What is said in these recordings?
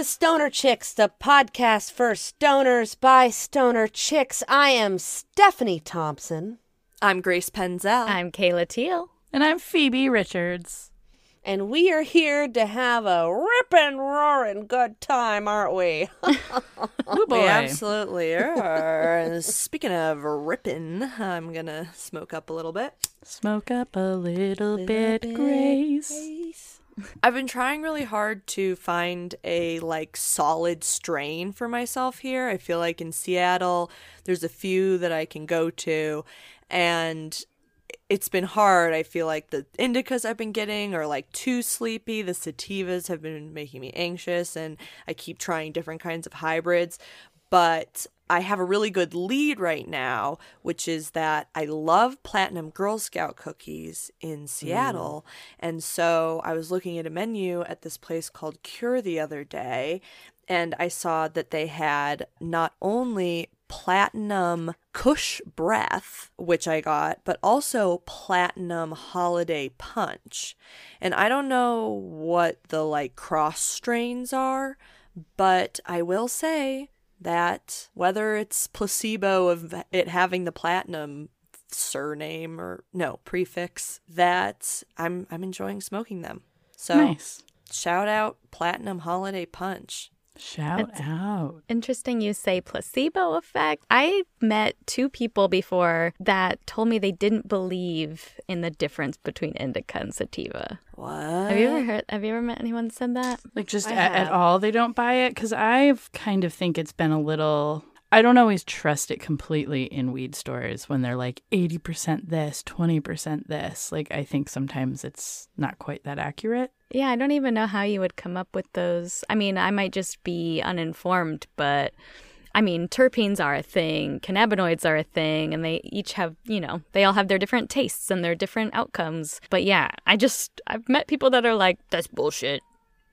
Welcome to Stoner Chicks, the podcast for stoners by stoner chicks. I am Stephanie Thompson, I'm Grace Penzel. I'm Kayla Teal. And I'm Phoebe Richards. and we are here to have a ripping, roaring good time, aren't we? Oh boy. We absolutely are. Speaking of ripping, I'm gonna smoke up a little bit. Smoke up a little, bit, Grace. I've been trying really hard to find a like solid strain for myself here. I feel like in Seattle, there's a few that I can go to, and it's been hard. I feel like the indicas I've been getting are like too sleepy. The sativas have been making me anxious, and I keep trying different kinds of hybrids. But I have a really good lead right now, which is that I love platinum Girl Scout cookies in Seattle. Mm. And so I was looking at a menu at this place called Cure the other day, and I saw that they had not only platinum Kush Breath, which I got, but also platinum Holiday Punch. And I don't know what the like cross strains are, but I will say that whether it's placebo of it having the platinum surname or no prefix, that I'm I'm enjoying smoking them. So Nice. shout out Platinum Holiday Punch. Shout It's- out. Interesting you say placebo effect. I met two people before that told me they didn't believe in the difference between indica and sativa. What? Have you ever heard have you ever met anyone that said that? Like just at, at all, they don't buy it because I've kind of think it's been a little. I don't always trust it completely in weed stores when they're like eighty percent this, twenty percent this. Like I think sometimes it's not quite that accurate. Yeah, I don't even know how you would come up with those. I mean, I might just be uninformed, but I mean, terpenes are a thing, cannabinoids are a thing, and they each have, you know, they all have their different tastes and their different outcomes. But yeah, I just, I've met people that are like, that's bullshit.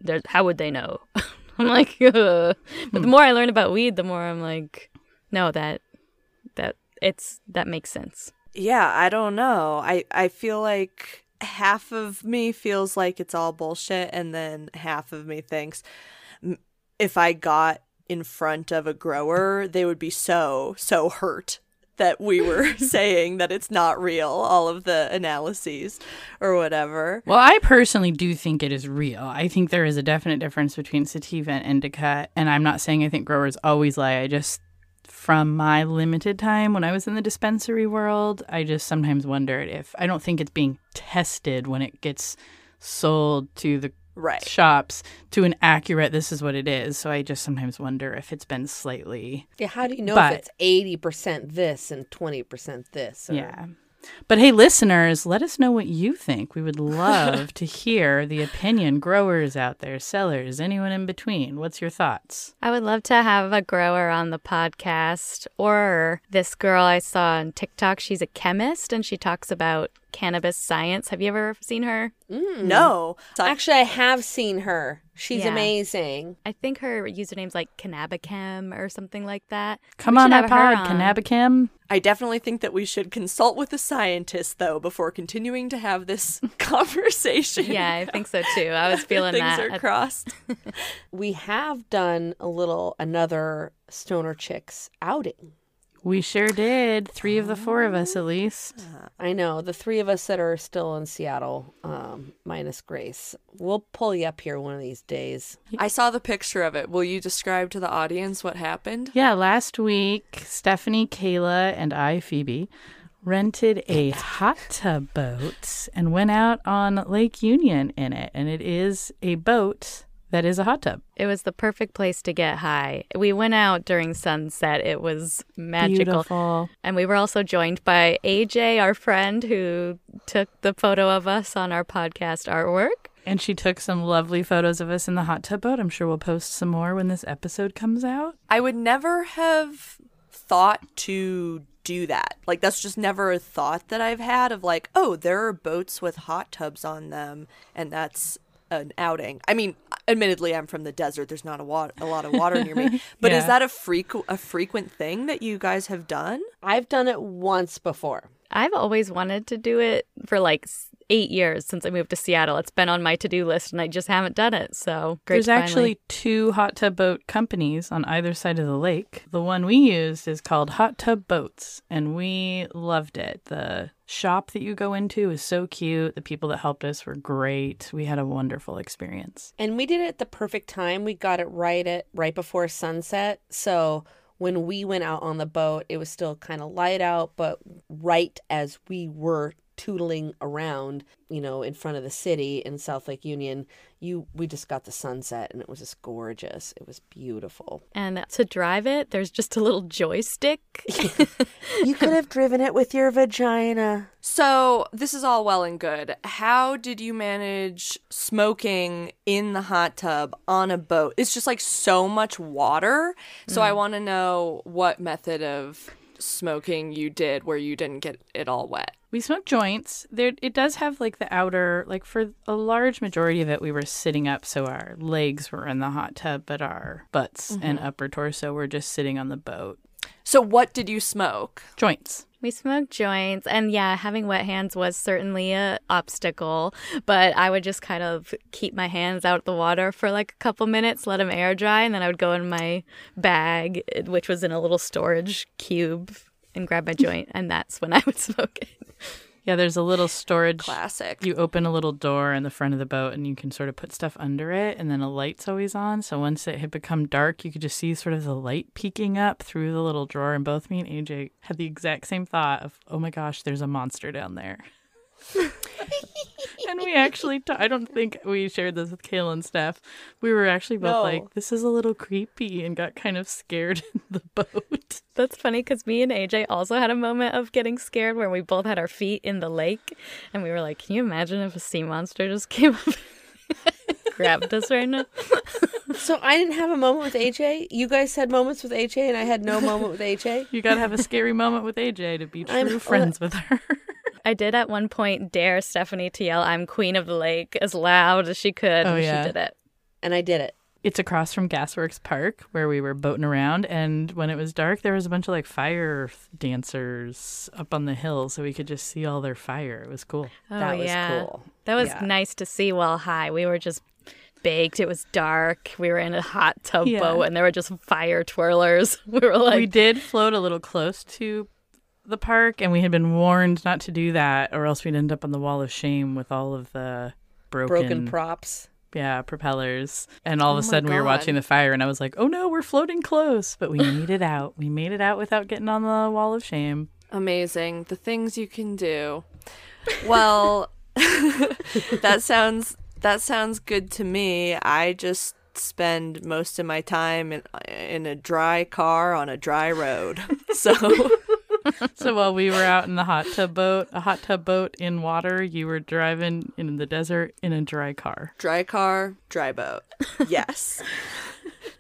There's, how would they know? I'm like, Ugh. but the hmm. more I learn about weed, the more I'm like, no, that, that, it's, that makes sense. Yeah, I don't know. I I feel like half of me feels like it's all bullshit and then half of me thinks if I got in front of a grower, they would be so so hurt that we were saying that it's not real all of the analyses or whatever. Well, I personally do think it is real. I think there is a definite difference between sativa and indica, and I'm not saying I think growers always lie. I just, from my limited time when I was in the dispensary world, I just sometimes wondered if I don't think it's being tested when it gets sold to the Right. shops to an accurate this is what it is. So I just sometimes wonder if it's been slightly yeah, how do you know But- if it's 80% this and 20% this? or- Yeah. But hey, listeners, let us know what you think. We would love to hear the opinion growers out there, sellers, anyone in between. What's your thoughts? I would love to have a grower on the podcast or this girl I saw on TikTok. She's a chemist and she talks about cannabis science. Have you ever seen her? Mm. No. Actually, I have seen her. She's Yeah. amazing. I think her username's like Cannabichem or something like that. Come We on should our have her pod, on. Cannabichem. I definitely think that we should consult with a scientist though before continuing to have this conversation. Yeah, I think so too. I was feeling Things that. are crossed. We have done a little, another Stoner Chicks outing. We sure did. Three of the four of us, at least. I know the three of us that are still in Seattle, um, minus Grace. We'll pull you up here one of these days. I saw the picture of it. Will you describe to the audience what happened? Yeah, last week, Stephanie, Kayla, and I, Phoebe, rented a hot tub boat and went out on Lake Union in it. And it is a boat that is a hot tub. It was the perfect place to get high. We went out during sunset. It was magical. Beautiful. And we were also joined by AJ, our friend, who took the photo of us on our podcast artwork. And she took some lovely photos of us in the hot tub boat. I'm sure we'll post some more when this episode comes out. I would never have thought to do that. Like that's just never a thought that I've had of like, oh, there are boats with hot tubs on them and that's an outing. I mean, admittedly I'm from the desert. There's not a lot a lot of water near me. But is that a frequent a frequent thing that you guys have done? I've done it once before. I've always wanted to do it for like s- eight years since I moved to Seattle. It's been on my to do list and I just haven't done it. So great. There's to finally- actually two hot tub boat companies on either side of the lake. The one we used is called Hot Tub Boats, and we loved it. The shop that you go into is so cute. The people that helped us were great. We had a wonderful experience. And we did it at the perfect time. We got it right at right before sunset. So when we went out on the boat, it was still kind of light out, but right as we were tootling around, you know, in front of the city in South Lake Union, you we just got the sunset and it was just gorgeous. It was beautiful. And to drive it, there's just a little joystick. You could have driven it with your vagina. So, this is all well and good. How did you manage smoking in the hot tub on a boat? It's just like so much water. So, I mm. want to know what method of smoking you did where you didn't get it all wet. We smoked joints. There, it does have like the outer, like for a large majority of it, we were sitting up, so our legs were in the hot tub, but our butts and mm-hmm. upper torso were just sitting on the boat. So, what did you smoke? Joints. We smoked joints, and yeah, having wet hands was certainly a obstacle. But I would just kind of keep my hands out of the water for like a couple minutes, let them air dry, and then I would go in my bag, which was in a little storage cube, and grab my joint, and that's when I would smoke it. Yeah, there's a little storage. Classic. You open a little door in the front of the boat and you can sort of put stuff under it, and then a light's always on. So once it had become dark, you could just see sort of the light peeking up through the little drawer. And both me and AJ had the exact same thought of, oh my gosh, there's a monster down there. and we actually, t- I don't think we shared this with Kayla and Steph. We were actually both No. like, this is a little creepy and got kind of scared in the boat. That's funny because me and AJ also had a moment of getting scared where we both had our feet in the lake, and we were like, "Can you imagine if a sea monster just came up, and grabbed us right now?" So I didn't have a moment with AJ. You guys had moments with AJ, and I had no moment with AJ. You got to have a scary moment with AJ to be true I'm- friends with her. I did at one point dare Stephanie to yell, I'm queen of the lake as loud as she could. Oh, and yeah. she did it. And I did it. It's across from Gasworks Park where we were boating around, and when it was dark, there was a bunch of like fire dancers up on the hill, so we could just see all their fire. It was cool. Oh, that was yeah. cool. That was Yeah. nice to see while high. We were just baked. It was dark. We were in a hot tub Yeah. boat and there were just fire twirlers. We were like, we did float a little close to the park, and we had been warned not to do that, or else we'd end up on the wall of shame with all of the broken, Broken props. yeah, propellers. And all of Oh a my sudden, we were watching the fire, and I was like, "Oh no, we're floating close!" But we made it out. We made it out without getting on the wall of shame. Amazing. The things you can do. Well, that sounds that sounds good to me. I just spend most of my time in in a dry car on a dry road. So So while we were out in the hot tub boat, a hot tub boat in water, you were driving in the desert in a dry car. dry car, dry boat. Yes.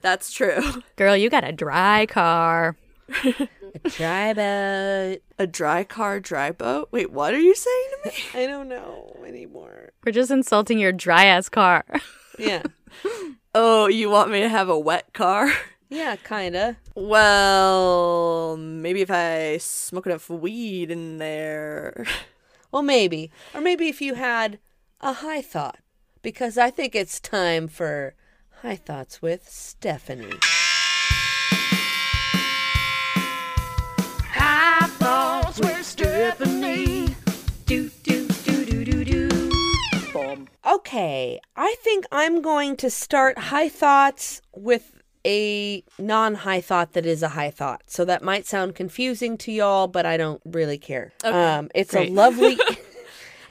That's true. girl, you got a dry car. a Dry boat. A dry car, dry boat? Wait, what are you saying to me? I don't know anymore. We're just insulting your dry ass car. Yeah. Oh, you want me to have a wet car? Yeah, kinda. Well, maybe if I smoke enough weed in there. Well, maybe. Or maybe if you had a high thought. Because I think it's time for High Thoughts with Stephanie. High thoughts with Stephanie. Okay, I think I'm going to start high thoughts with a non high thought that is a high thought. So that might sound confusing to y'all, but I don't really care. Um, it's great. a lovely.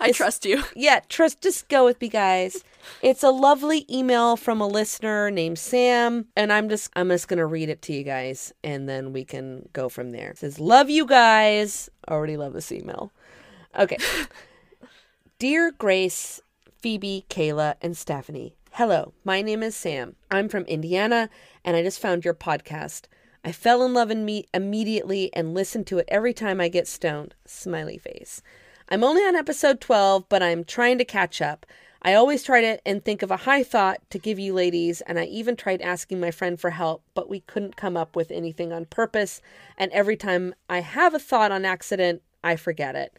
I trust you. yeah, trust. Just go with me, guys. It's a lovely email from a listener named Sam, and I'm just I'm just gonna read it to you guys, and then we can go from there. It says, "Love you guys." Already love this email. Okay, dear Grace, Phoebe, Kayla, and Stephanie. Hello, my name is Sam. I'm from Indiana, and I just found your podcast. I fell in love in me immediately and listen to it every time I get stoned. Smiley face. I'm only on episode 12, but I'm trying to catch up. I always try to and think of a high thought to give you ladies, and I even tried asking my friend for help, but we couldn't come up with anything on purpose. And every time I have a thought on accident, I forget it.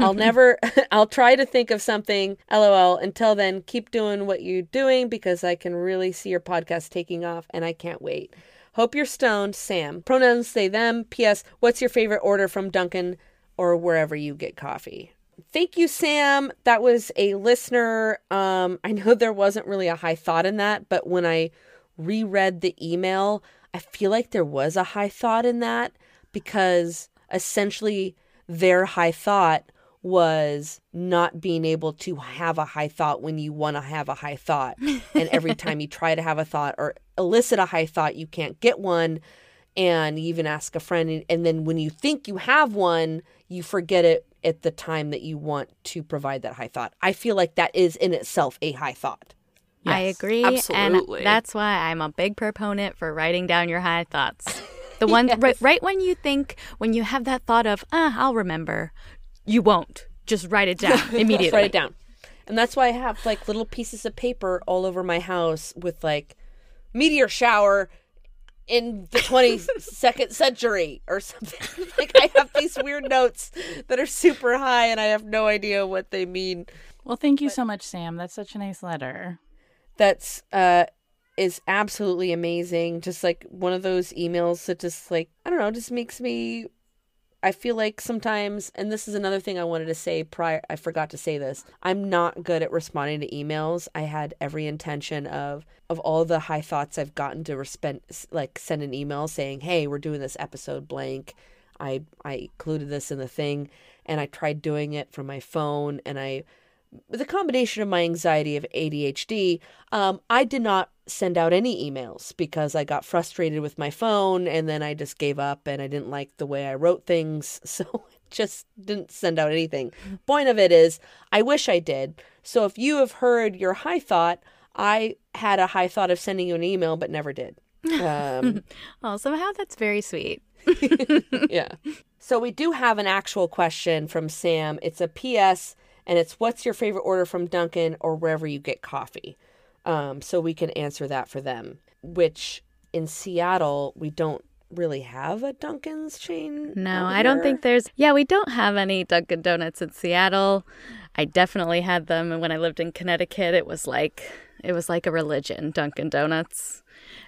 I'll never, I'll try to think of something. LOL. Until then, keep doing what you're doing because I can really see your podcast taking off and I can't wait. Hope you're stoned, Sam. Pronouns say them. P.S. What's your favorite order from Dunkin' or wherever you get coffee? Thank you, Sam. That was a listener. Um, I know there wasn't really a high thought in that, but when I reread the email, I feel like there was a high thought in that because essentially their high thought was not being able to have a high thought when you want to have a high thought. and every time you try to have a thought or elicit a high thought, you can't get one. And you even ask a friend. And then when you think you have one, you forget it at the time that you want to provide that high thought. I feel like that is in itself a high thought. I agree. absolutely. And that's why I'm a big proponent for writing down your high thoughts. The one right, right when you think, when you have that thought of, ah, I'll remember, you won't. Just write it down immediately. Just write it down. And that's why I have like little pieces of paper all over my house with like meteor shower in the 22nd century or something. like I have these weird notes that are super high and I have no idea what they mean. Well, thank you so much, Sam. That's such a nice letter. That's uh is absolutely amazing. Just like one of those emails that just like I don't know, just makes me I feel like sometimes and this is another thing I wanted to say prior I forgot to say this. I'm not good at responding to emails. I had every intention of of all the high thoughts I've gotten to respen- like send an email saying, "Hey, we're doing this episode blank." I I included this in the thing and I tried doing it from my phone and I with a combination of my anxiety of ADHD, um, I did not send out any emails because I got frustrated with my phone and then I just gave up and I didn't like the way I wrote things. So I just didn't send out anything. Point of it is, I wish I did. So if you have heard your high thought, I had a high thought of sending you an email but never did. Um, Oh, somehow that's very sweet. yeah. So we do have an actual question from Sam. It's a PS and it's what's your favorite order from Dunkin' or wherever you get coffee? Um, so we can answer that for them. Which in Seattle we don't really have a Dunkin's chain. No, I don't think there's. Yeah, we don't have any Dunkin' Donuts in Seattle. I definitely had them, and when I lived in Connecticut, it was like it was like a religion, Dunkin' Donuts.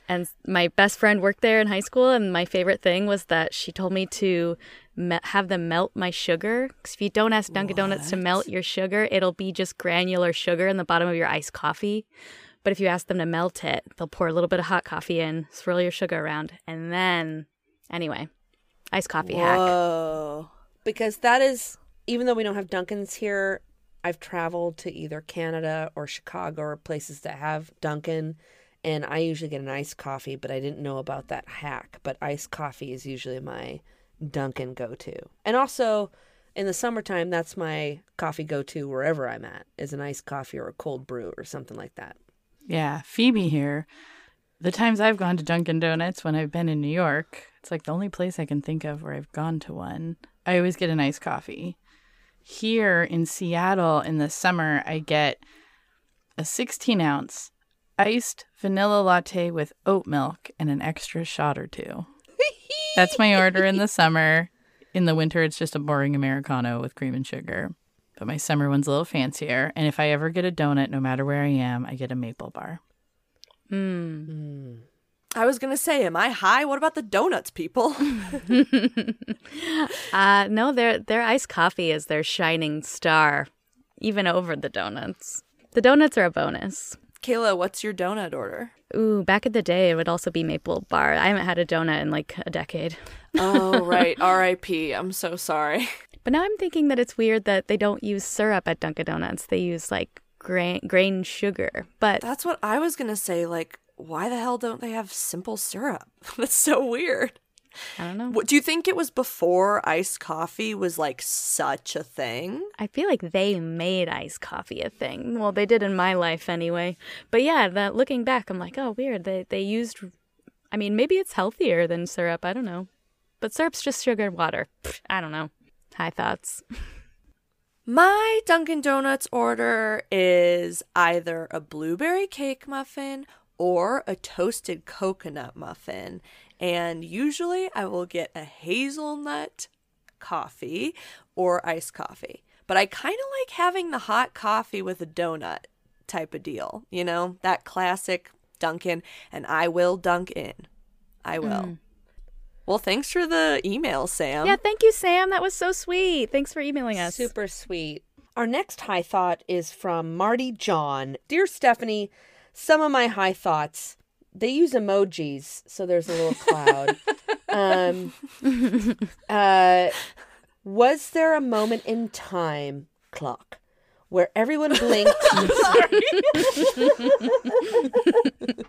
And my best friend worked there in high school, and my favorite thing was that she told me to me- have them melt my sugar. Because if you don't ask Dunkin' Donuts to melt your sugar, it'll be just granular sugar in the bottom of your iced coffee. But if you ask them to melt it, they'll pour a little bit of hot coffee in, swirl your sugar around, and then, anyway, iced coffee hack. Whoa. because that is even though we don't have Dunkin's here, I've traveled to either Canada or Chicago or places that have Dunkin' and I usually get an iced coffee, but I didn't know about that hack. But iced coffee is usually my Dunkin' go to. And also in the summertime, that's my coffee go to wherever I'm at is an iced coffee or a cold brew or something like that. Yeah, Phoebe here. The times I've gone to Dunkin' Donuts when I've been in New York, it's like the only place I can think of where I've gone to one. I always get a nice coffee. Here in Seattle in the summer, I get a 16 ounce iced vanilla latte with oat milk and an extra shot or two. That's my order in the summer. In the winter, it's just a boring Americano with cream and sugar. But my summer one's a little fancier. And if I ever get a donut, no matter where I am, I get a maple bar. Mm. I was gonna say, am I high? What about the donuts, people? Uh, no, their their iced coffee is their shining star, even over the donuts. The donuts are a bonus. Kayla, what's your donut order? Ooh, back in the day, it would also be maple bar. I haven't had a donut in like a decade. Oh, right. R.I.P. I'm so sorry. But now I'm thinking that it's weird that they don't use syrup at Dunkin' Donuts. They use like grain grain sugar. But That's what I was gonna say. Like, why the hell don't they have simple syrup? That's so weird. I don't know. What, do you think it was before iced coffee was like such a thing? I feel like they made iced coffee a thing. Well, they did in my life anyway. But yeah, that looking back, I'm like, oh, weird. They they used. I mean, maybe it's healthier than syrup. I don't know. But syrup's just sugar and water. Pfft, I don't know. High thoughts. My Dunkin' Donuts order is either a blueberry cake muffin or a toasted coconut muffin. And usually I will get a hazelnut coffee or iced coffee. but I kind of like having the hot coffee with a donut type of deal. You know, that classic Dunkin', and I will dunk in. I will. Mm. Well, thanks for the email, Sam. Yeah, thank you, Sam. That was so sweet. Thanks for emailing us. Super sweet. Our next high thought is from Marty John. Dear Stephanie, some of my high thoughts, they use emojis, so there's a little cloud. um, uh, was there a moment in time, clock, where everyone blinked?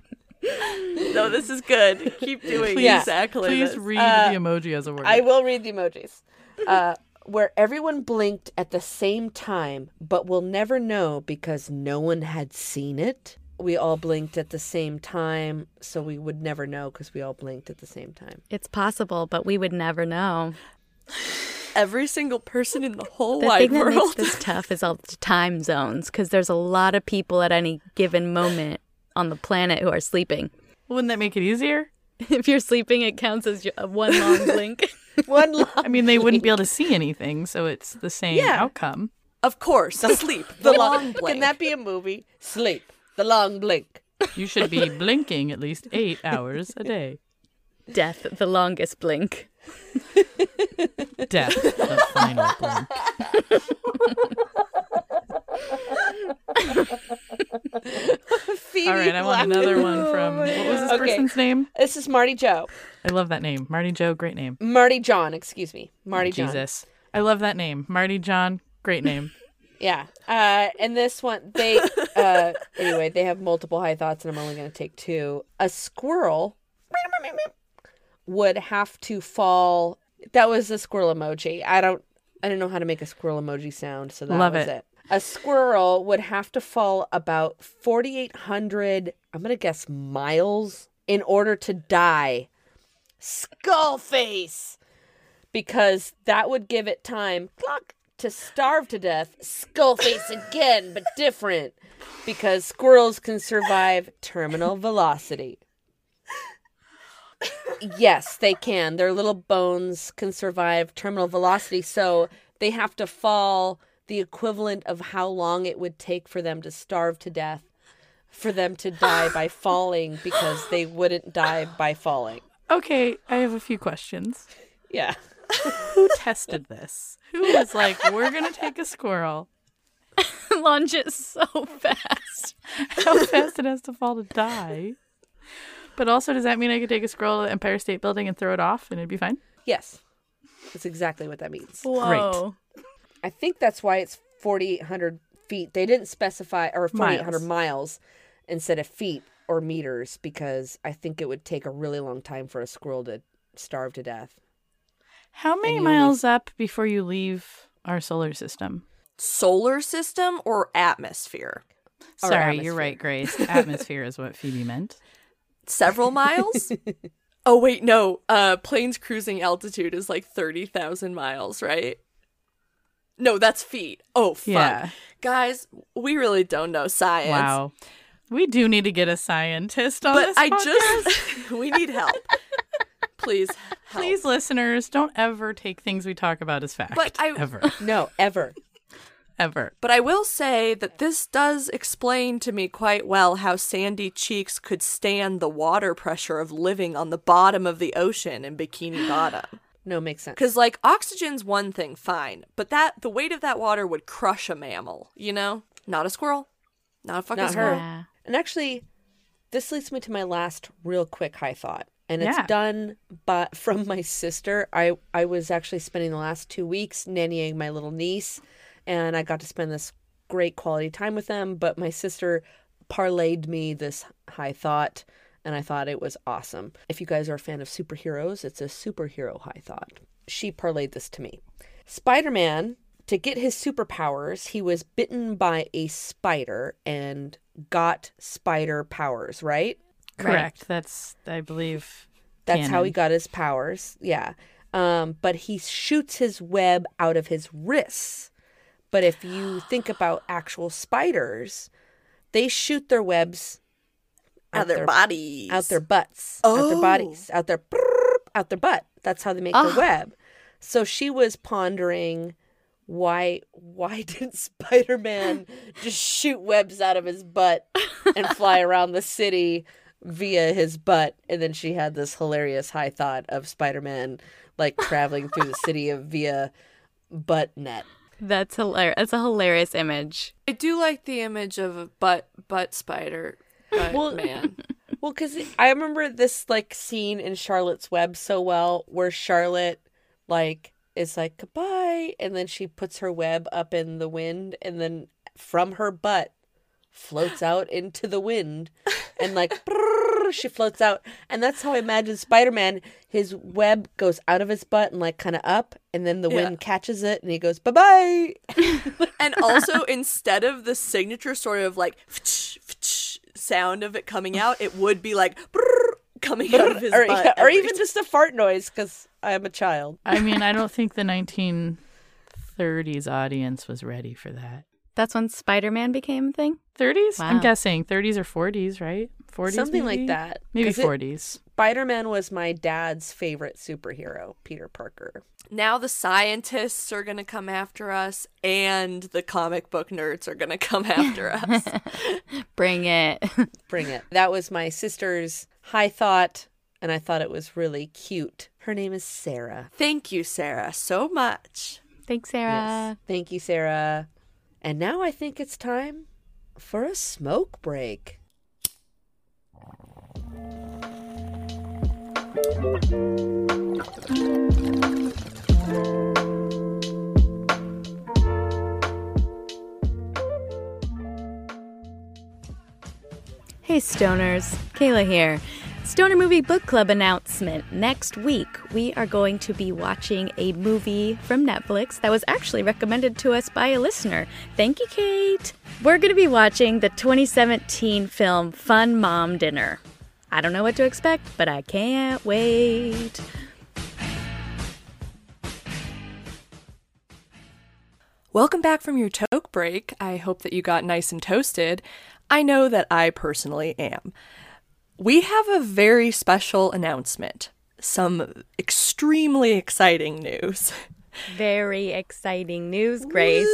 No, this is good. Keep doing Yeah. exactly Please this. read Uh, the emoji as a word. I will read the emojis. Uh, where everyone blinked at the same time, but we'll never know because no one had seen it. We all blinked at the same time, so we would never know because we all blinked at the same time. It's possible, but we would never know. Every single person in the whole The wide thing that makes world. this tough is all the time zones because there's a lot of people at any given moment on the planet who are sleeping. Wouldn't that make it easier? If you're sleeping, it counts as uh, one long blink. One long I mean, they wouldn't be able to see anything, so it's the same Yeah. outcome. Of course, sleep. the The long long blink. Can that be a movie? Sleep. The long blink. You should be blinking at least eight hours a day. Death, the longest blink. Death, the final blink. Phoebe All right, I want another one from what was this Okay. person's name? This is Marty Joe. I love that name, Marty Joe. Great name. Marty John, excuse me. Marty John. Jesus, I love that name, Marty John. Great name. Yeah. Uh, and this one, they, uh, anyway, they have multiple high thoughts, and I'm only going to take two. A squirrel would have to fall. That was a squirrel emoji. I don't, I don't know how to make a squirrel emoji sound, so that Love was it. it. A squirrel would have to fall about 4,800, I'm going to guess miles, in order to die. Skull face! Because that would give it time. Clock to starve to death. Skull face again, but different. Because squirrels can survive terminal velocity. yes, they can. Their little bones can survive terminal velocity, so they have to fall the equivalent of how long it would take for them to starve to death, for them to die by falling because they wouldn't die by falling. Okay, I have a few questions. Yeah. Who tested this? Who was like, we're gonna take a squirrel? Launch it so fast. How fast it has to fall to die? But also, does that mean I could take a squirrel to the Empire State Building and throw it off and it'd be fine? Yes. That's exactly what that means. Whoa. I think that's why it's 4,800 feet. They didn't specify, or 4,800 Miles. miles. instead of feet or meters, because I think it would take a really long time for a squirrel to starve to death. How many you only- miles up before you leave our solar system? Solar system or atmosphere? Or Sorry, you're right, Grace. Atmosphere is what Phoebe meant. Several miles? oh wait, no. Uh planes cruising altitude is like 30,000 miles, right? No, that's feet. Oh, fuck. Yeah. Guys, we really don't know science. Wow. We do need to get a scientist on But this I podcast. just we need help. Please help. Please, listeners, don't ever take things we talk about as fact. But I- ever, No, ever. ever. But I will say that this does explain to me quite well how Sandy Cheeks could stand the water pressure of living on the bottom of the ocean in Bikini Bottom. No, makes sense. Because, like, oxygen's one thing, fine. But that, the weight of that water would crush a mammal, you know? Not a squirrel. Not a fucking Not her. squirrel. Yeah. And actually, this leads me to my last real quick high thought. And it's Yeah. done but from my sister. I, I was actually spending the last two weeks nannying my little niece, and I got to spend this great quality time with them. But my sister parlayed me this high thought, and I thought it was awesome. If you guys are a fan of superheroes, it's a superhero high thought. She parlayed this to me. Spider Man, to get his superpowers, he was bitten by a spider and got spider powers, right? Correct. That's, I believe, That's how he got his powers. Yeah. Um, but he shoots his web out of his wrists. But if you think about actual spiders, they shoot their webs Out their bodies. out their butts, out their Oh. bodies, out their out their butt. That's how they make Ah. the web. So she was pondering why why didn't Spider-Man just shoot webs out of his butt and fly around the city via his butt? And then she had this hilarious high thought of Spider-Man like traveling through the city of via butt net. That's hilarious. That's a hilarious image. I do like the image of a butt butt spider butt Well- man. Well, because I remember this like scene in Charlotte's Web so well, where Charlotte like is like goodbye, and then she puts her web up in the wind, and then from her butt floats out into the wind, and like she floats out, and that's how I imagine Spider Man. His web goes out of his butt and like kind of up, and then the Yeah. wind catches it, and he goes bye bye. and also instead of the signature sort of like sound of it coming out, it would be like coming out of his or, butt. yeah, or every even just a fart noise because I am a child. I mean, I don't think the 1930s audience was ready for that. That's when Spider Man became a thing? 30s? I'm guessing 30s or 40s, right? 40s, Something maybe? like that. Maybe 'Cause it- 40s. Spider Man was my dad's favorite superhero, Peter Parker. now the scientists are going to come after us and the comic book nerds are going to come after us. Bring it. Bring it. That was my sister's high thought, and I thought it was really cute. Her name is Sarah. Thank you, Sarah, so much. Thanks, Sarah. Thank you, Sarah. And now I think it's time for a smoke break. Hey, Stoners. Kayla here. Stoner Movie Book Club announcement. Next week, we are going to be watching a movie from Netflix that was actually recommended to us by a listener. Thank you, Kate. We're going to be watching the 2017 film Fun Mom Dinner. I don't know what to expect, but I can't wait. Welcome back from your toke break. I hope that you got nice and toasted. I know that I personally am. We have a very special announcement. Some extremely exciting news, Very exciting news, Grace.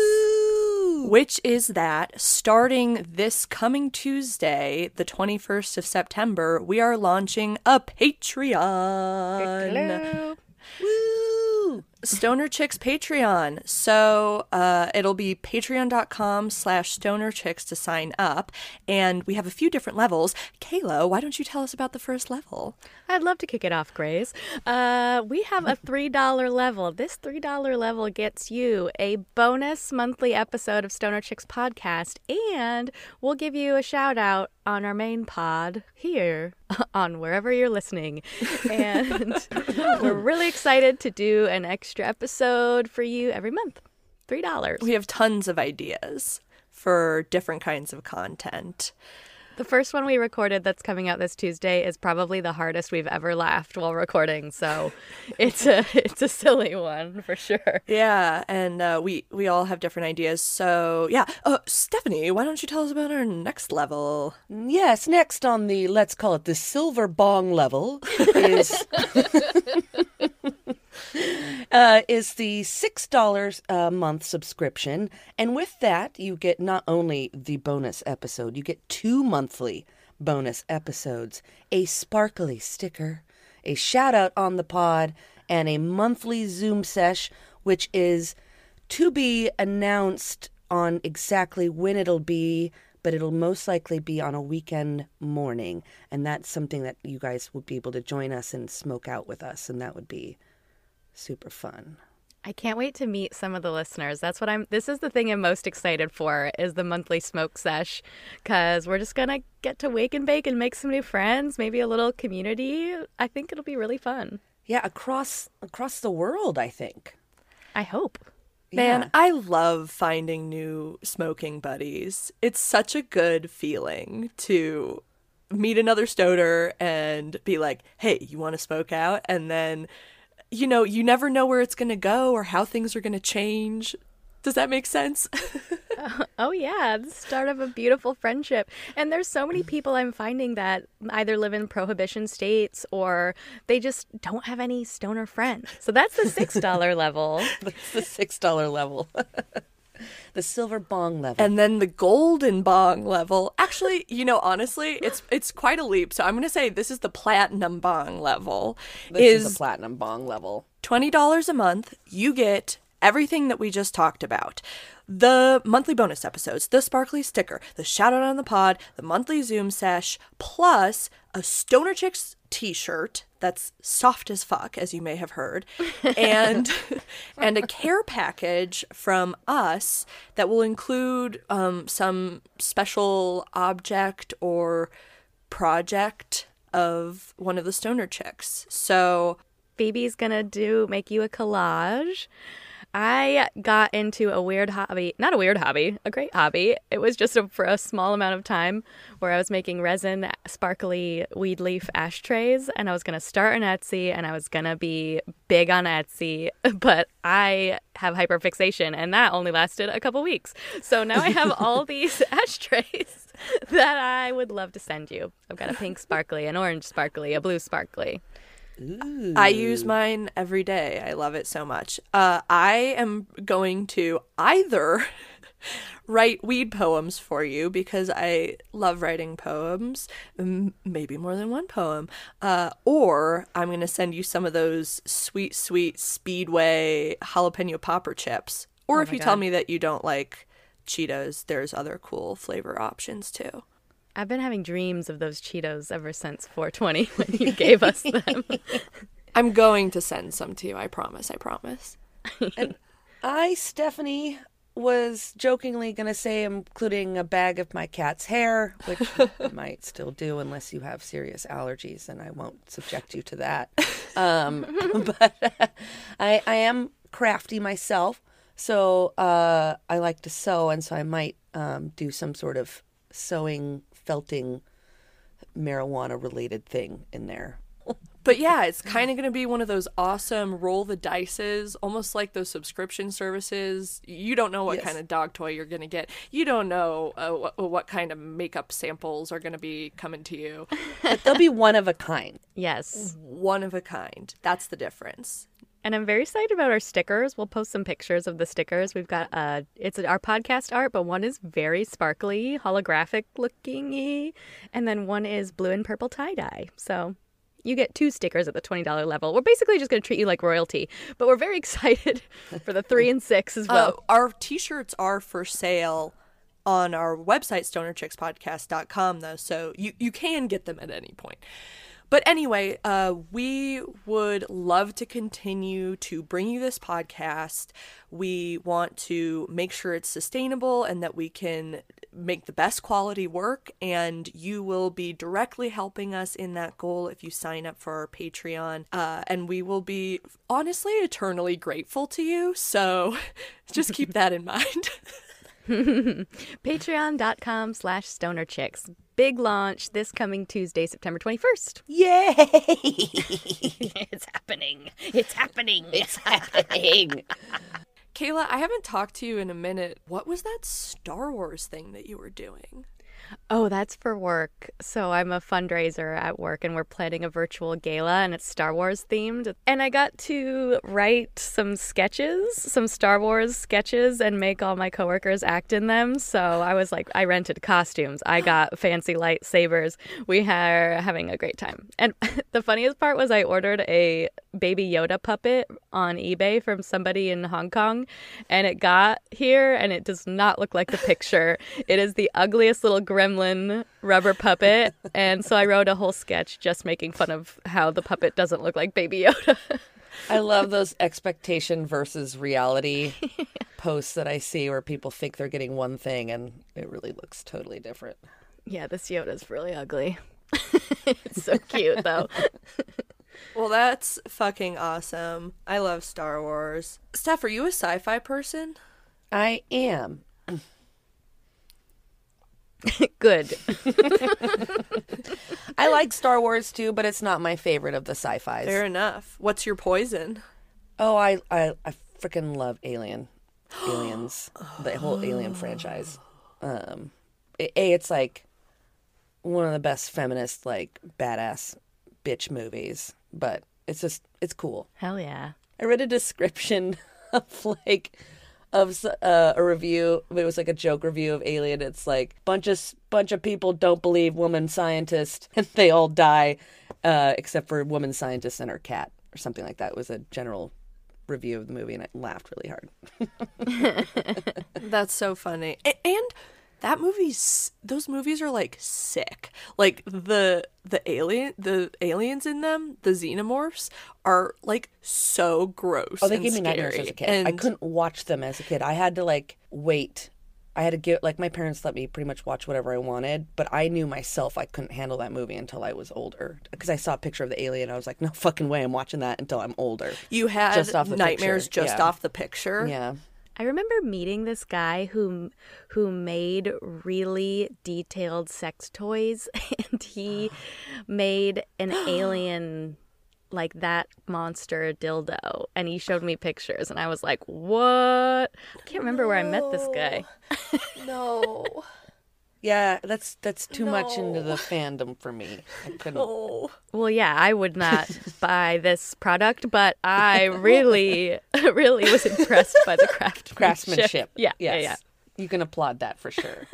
Which is that starting this coming Tuesday, the 21st of September, we are launching a Patreon. Woo! Stoner Chicks Patreon. So uh, it'll be patreon.com slash stoner chicks to sign up. And we have a few different levels. Kayla, why don't you tell us about the first level? I'd love to kick it off, Grace. Uh, we have a $3 level. This $3 level gets you a bonus monthly episode of Stoner Chicks podcast, and we'll give you a shout out on our main pod here on wherever you're listening. And we're really excited to do an extra episode for you every month. $3. We have tons of ideas for different kinds of content. The first one we recorded that's coming out this Tuesday is probably the hardest we've ever laughed while recording. So it's a it's a silly one for sure. Yeah, and uh, we we all have different ideas. So yeah, uh, Stephanie, why don't you tell us about our next level? Yes, next on the let's call it the silver bong level is uh, is the six dollars a month subscription, and with that you get not only the bonus episode, you get two monthly bonus episodes, a sparkly sticker, a shout out on the pod, and a monthly Zoom sesh, which is to be announced on exactly when it'll be, but it'll most likely be on a weekend morning. And that's something that you guys would be able to join us and smoke out with us, and that would be super fun. I can't wait to meet some of the listeners. That's what I'm this is the thing I'm most excited for is the monthly smoke sesh cuz we're just going to get to wake and bake and make some new friends, maybe a little community. I think it'll be really fun. Yeah, across across the world, I think. I hope. Man, Yeah. I love finding new smoking buddies. It's such a good feeling to meet another stoner and be like, hey, you want to smoke out? And then, you know, you never know where it's going to go or how things are going to change. Does that make sense? Oh yeah, the start of a beautiful friendship. And there's so many people I'm finding that either live in prohibition states or they just don't have any stoner friends. So that's the six dollar level. That's the six dollar level. the silver bong level. and then the golden bong level. Actually, you know, honestly, it's it's quite a leap. So I'm going to say this is the platinum bong level. this is, the platinum bong level. $20 a month, you get everything that we just talked about. The monthly bonus episodes, the sparkly sticker, the shout out on the pod, the monthly Zoom sesh, plus a Stoner Chicks t-shirt that's soft as fuck as you may have heard and and a care package from us that will include um, some special object or project of one of the stoner chicks so Phoebe's gonna do make you a collage. I got into a weird hobby, not a weird hobby, a great hobby. It was just a, for a small amount of time where I was making resin sparkly weed leaf ashtrays and I was going to start on Etsy and I was going to be big on Etsy, but I have hyperfixation and that only lasted a couple weeks. So now I have all these ashtrays that I would love to send you. I've got a pink sparkly, an orange sparkly, a blue sparkly. I use mine every day. I love it so much. Uh, I am going to either write weed poems for you because I love writing poems, maybe more than one poem, uh, or I'm going to send you some of those sweet, sweet Speedway jalapeno popper chips. Or if you tell me that you don't like Cheetos, there's other cool flavor options too. I've been having dreams of those Cheetos ever since 420 when you gave us them. I'm going to send some to you. I promise. I promise. I, Stephanie, was jokingly going to say including a bag of my cat's hair, which I might still do unless you have serious allergies, and I won't subject you to that. Um, but I, I am crafty myself, so uh, I like to sew, and so I might um, do some sort of sewing, felting, marijuana related thing in there. But yeah, it's kind of going to be one of those awesome roll the dices, almost like those subscription services. You don't know what Yes. kind of dog toy you're going to get. You don't know uh, what, what kind of makeup samples are going to be coming to you. But they'll be one of a kind. yes. One of a kind. That's the difference. And I'm very excited about our stickers. We'll post some pictures of the stickers. We've got uh it's our podcast art, but one is very sparkly, holographic looking and then one is blue and purple tie-dye. So you get two stickers at the $20 level. We're basically just going to treat you like royalty, but we're very excited for the 3 and 6 as well. Uh, our t-shirts are for sale on our website stonerchickspodcast.com though so you, you can get them at any point but anyway uh, we would love to continue to bring you this podcast. We want to make sure it's sustainable and that we can make the best quality work and you will be directly helping us in that goal if you sign up for our patreon. Uh, and we will be honestly eternally grateful to you. So just keep that in mind Patreon.com slash stoner chicks. Big launch this coming Tuesday, September 21st. Yay! it's happening. It's happening. it's happening. kayla i haven't talked to you in a minute what was that star wars thing that you were doing Oh, that's for work. So I'm a fundraiser at work and we're planning a virtual gala and it's Star Wars themed. And I got to write some sketches, some Star Wars sketches and make all my coworkers act in them. So I was like I rented costumes. I got fancy lightsabers. We are having a great time. And the funniest part was I ordered a baby Yoda puppet on eBay from somebody in Hong Kong and it got here and it does not look like the picture. it is the ugliest little gremlin rubber puppet. And so I wrote a whole sketch just making fun of how the puppet doesn't look like baby Yoda. I love those expectation versus reality posts that I see where people think they're getting one thing and it really looks totally different. yeah, this Yoda's really ugly. it's so cute though. well that's fucking awesome i love star wars steph are you a sci-fi person I am. Good. I like Star Wars too, but it's not my favorite of the sci-fis. fair enough what's your poison Oh, I I, I freaking love Alien. Aliens, the whole Alien franchise. Um, a, it's like one of the best feminist, like badass bitch movies, but it's just it's cool. Hell yeah. I read a description of like of uh, a review. It was like a joke review of Alien. It's like bunch of bunch of people don't believe woman scientist, and they all die, uh, except for woman scientist and her cat, or something like that. It was a general review of the movie, and I laughed really hard. That's so funny. A- And that movie's those movies are like sick. Like the the alien the aliens in them, the xenomorphs are like so gross. Oh, they and gave me nightmares as a kid. I couldn't watch them as a kid. I had to like wait. I had to get like my parents let me pretty much watch whatever I wanted, but I knew myself I couldn't handle that movie until I was older because I saw a picture of the alien. I was like, no fucking way, I'm watching that until I'm older. You had Just nightmares picture, just yeah. off the picture. Yeah, I remember meeting this guy who who made really detailed sex toys and he made an alien like that monster dildo and he showed me pictures and I was like, "What?" I can't remember where I met this guy. No. yeah. That's that's too much into the fandom for me. I couldn't. Oh. Well, yeah, I would not buy this product, but I really really was impressed by the craftsmanship. Craftsmanship. Yeah, yes. yeah, yeah. You can applaud that for sure.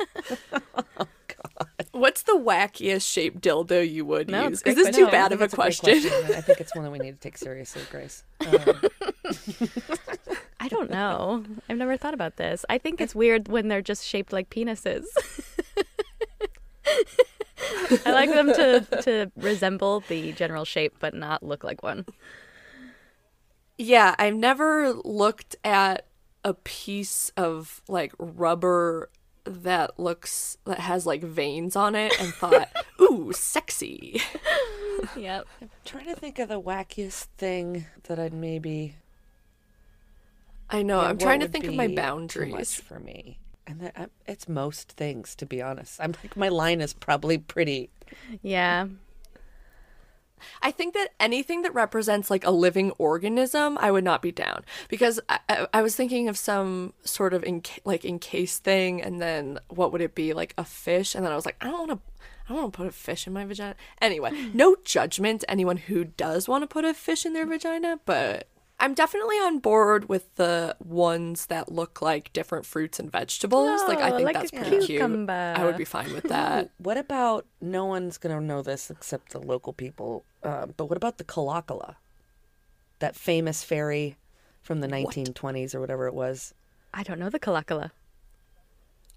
What's the wackiest shaped dildo you would No, use? Is great this too question. bad of a question? great question. I think it's one that we need to take seriously, Grace. Um, I don't know. I've never thought about this. I think it's weird when they're just shaped like penises. I like them to to resemble the general shape but not look like one. Yeah, I've never looked at a piece of like rubber that looks that has like veins on it and thought, "Ooh, sexy." Yep. I'm trying to think of the wackiest thing that I'd maybe. I know. Yeah, I'm trying to think of my be too much boundaries. for me. And that, I- it's most things, to be honest. I'm like my line is probably pretty. Yeah. I think that anything that represents like a living organism, I would not be down because I, I, I was thinking of some sort of in, like encased thing, and then what would it be like a fish? And then I was like, I don't want to. I don't want to put a fish in my vagina. Anyway, no judgment to anyone who does want to put a fish in their vagina, but I'm definitely on board with the ones that look like different fruits and vegetables. like I Oh, think like that's a pretty cute. I would be fine with that. What about no one's gonna know this except the local people? Um, but what about the Kalakala? That famous ferry from the 1920s or whatever it was. I don't know the Kalakala.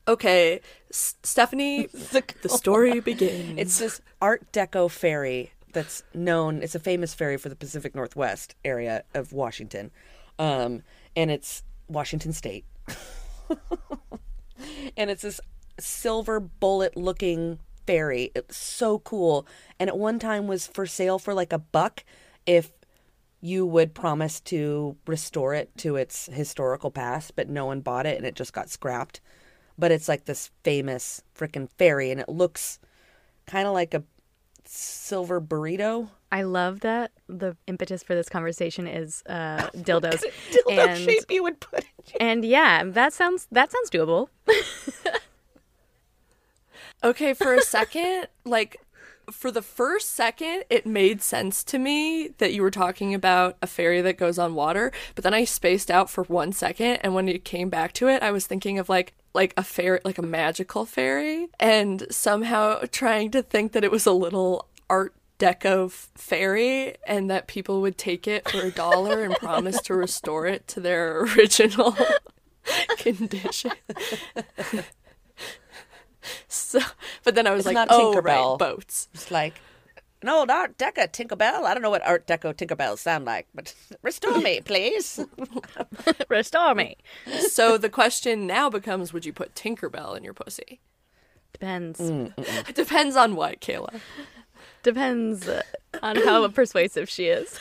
Okay, S- Stephanie, the story begins. It's this Art Deco ferry that's known. It's a famous ferry for the Pacific Northwest area of Washington, um, and it's Washington State. and it's this silver bullet-looking ferry. It's so cool, and at one time was for sale for like a buck if you would promise to restore it to its historical past, but no one bought it and it just got scrapped. But it's like this famous freaking ferry, and it looks kind of like a silver burrito. I love that the impetus for this conversation is uh, dildos. Dildo and, shape you would put it. and yeah, that sounds that sounds doable. Okay, for a second, like for the first second, it made sense to me that you were talking about a ferry that goes on water, but then I spaced out for one second and when you came back to it, I was thinking of like like a fairy like a magical fairy and somehow trying to think that it was a little art deco fairy and that people would take it for a dollar and promise to restore it to their original condition. So, but then I was It's like, not oh, Tinkerbell. right, boats. It's like an old Art Deco Tinkerbell. I don't know what Art Deco Tinkerbells sound like, but restore me, please. Restore me. So the question now becomes, would you put Tinkerbell in your pussy? Depends. It mm, mm, mm. depends on what, Kayla. Depends uh, on how persuasive she is.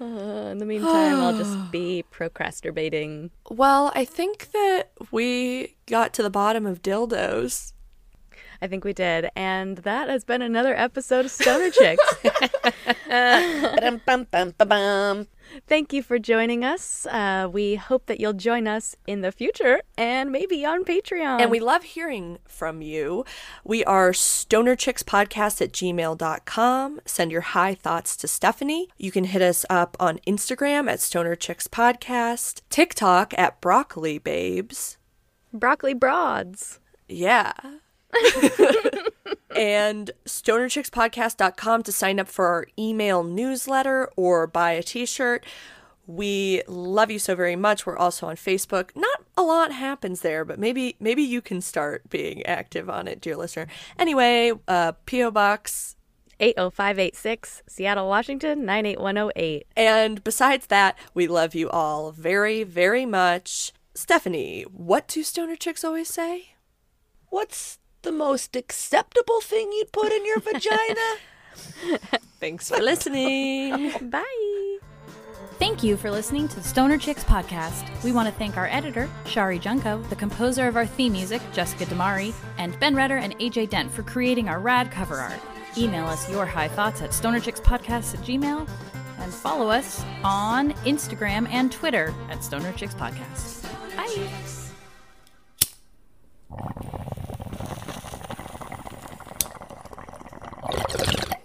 Uh, in the meantime, I'll just be procrastinating. Well, I think that we got to the bottom of dildos. I think we did. And that has been another episode of Stoner Chicks. Thank you for joining us. Uh, we hope that you'll join us in the future and maybe on Patreon. And we love hearing from you. We are stonerchickspodcast at gmail.com. Send your high thoughts to Stephanie. You can hit us up on Instagram at stonerchickspodcast, TikTok at broccoli babes. broccoli broads. Yeah. and stonerchickspodcast.com to sign up for our email newsletter or buy a t-shirt. We love you so very much. We're also on Facebook. Not a lot happens there, but maybe maybe you can start being active on it, dear listener. Anyway, uh, PO Box 80586, Seattle, Washington, 98108. And besides that, we love you all very, very much. Stephanie, what do stoner chicks always say? What's the most acceptable thing you'd put in your vagina? Thanks for listening. Bye. Thank you for listening to the Stoner Chicks podcast. We want to thank our editor, Shari Junko, the composer of our theme music, Jessica Damari, and Ben Redder and AJ Dent for creating our rad cover art. Email us your high thoughts at stonerchickspodcast at gmail and follow us on Instagram and Twitter at Stoner Chicks Podcast. Bye. Thank you.